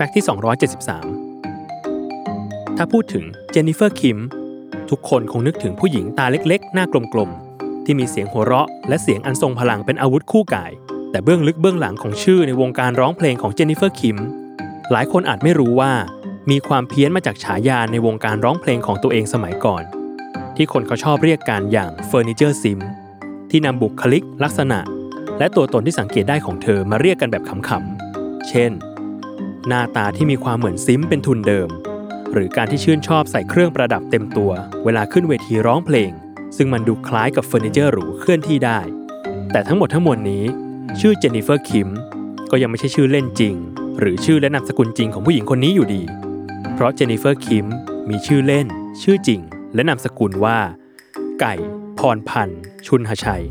fact ที่ 273 ถ้าพูดถึงเจนนิเฟอร์คิม ทุกคนคงนึกถึงผู้หญิงตาเล็กๆ หน้ากลมๆ ที่มีเสียงหัวเราะ และเสียงอันทรงพลังเป็นอาวุธคู่กาย แต่เบื้องลึกเบื้องหลังของชื่อในวงการร้องเพลงของเจนนิเฟอร์คิม หลายคนอาจไม่รู้ว่า มีความเพี้ยนมาจากฉายาในวงการร้องเพลงของตัวเองสมัยก่อน ที่คนเขาชอบเรียกกันอย่างเฟอร์นิเจอร์ซิ้มที่นำบุคลิกลักษณะ และตัวตนที่สังเกตได้ของเธอมาเรียกกันแบบขำๆ เช่น หน้าตาที่มีความเหมือนซิ้มเป็นทุนเดิม หรือการที่ชื่นชอบใส่เครื่องประดับเต็มตัว เวลาขึ้นเวทีร้องเพลง ซึ่งมันดูคล้ายกับเฟอร์นิเจอร์หรูเคลื่อนที่ได้ แต่ทั้งหมดทั้งมวลนี้ ชื่อเจนนิเฟอร์คิมก็ยังไม่ใช่ชื่อเล่นจริง หรือชื่อและนามสกุลจริงของผู้หญิงคนนี้อยู่ดี เพราะเจนนิเฟอร์คิมมีชื่อเล่น ชื่อจริง และนามสกุลว่า ไก่ พรพันธ์ ชุนหชัย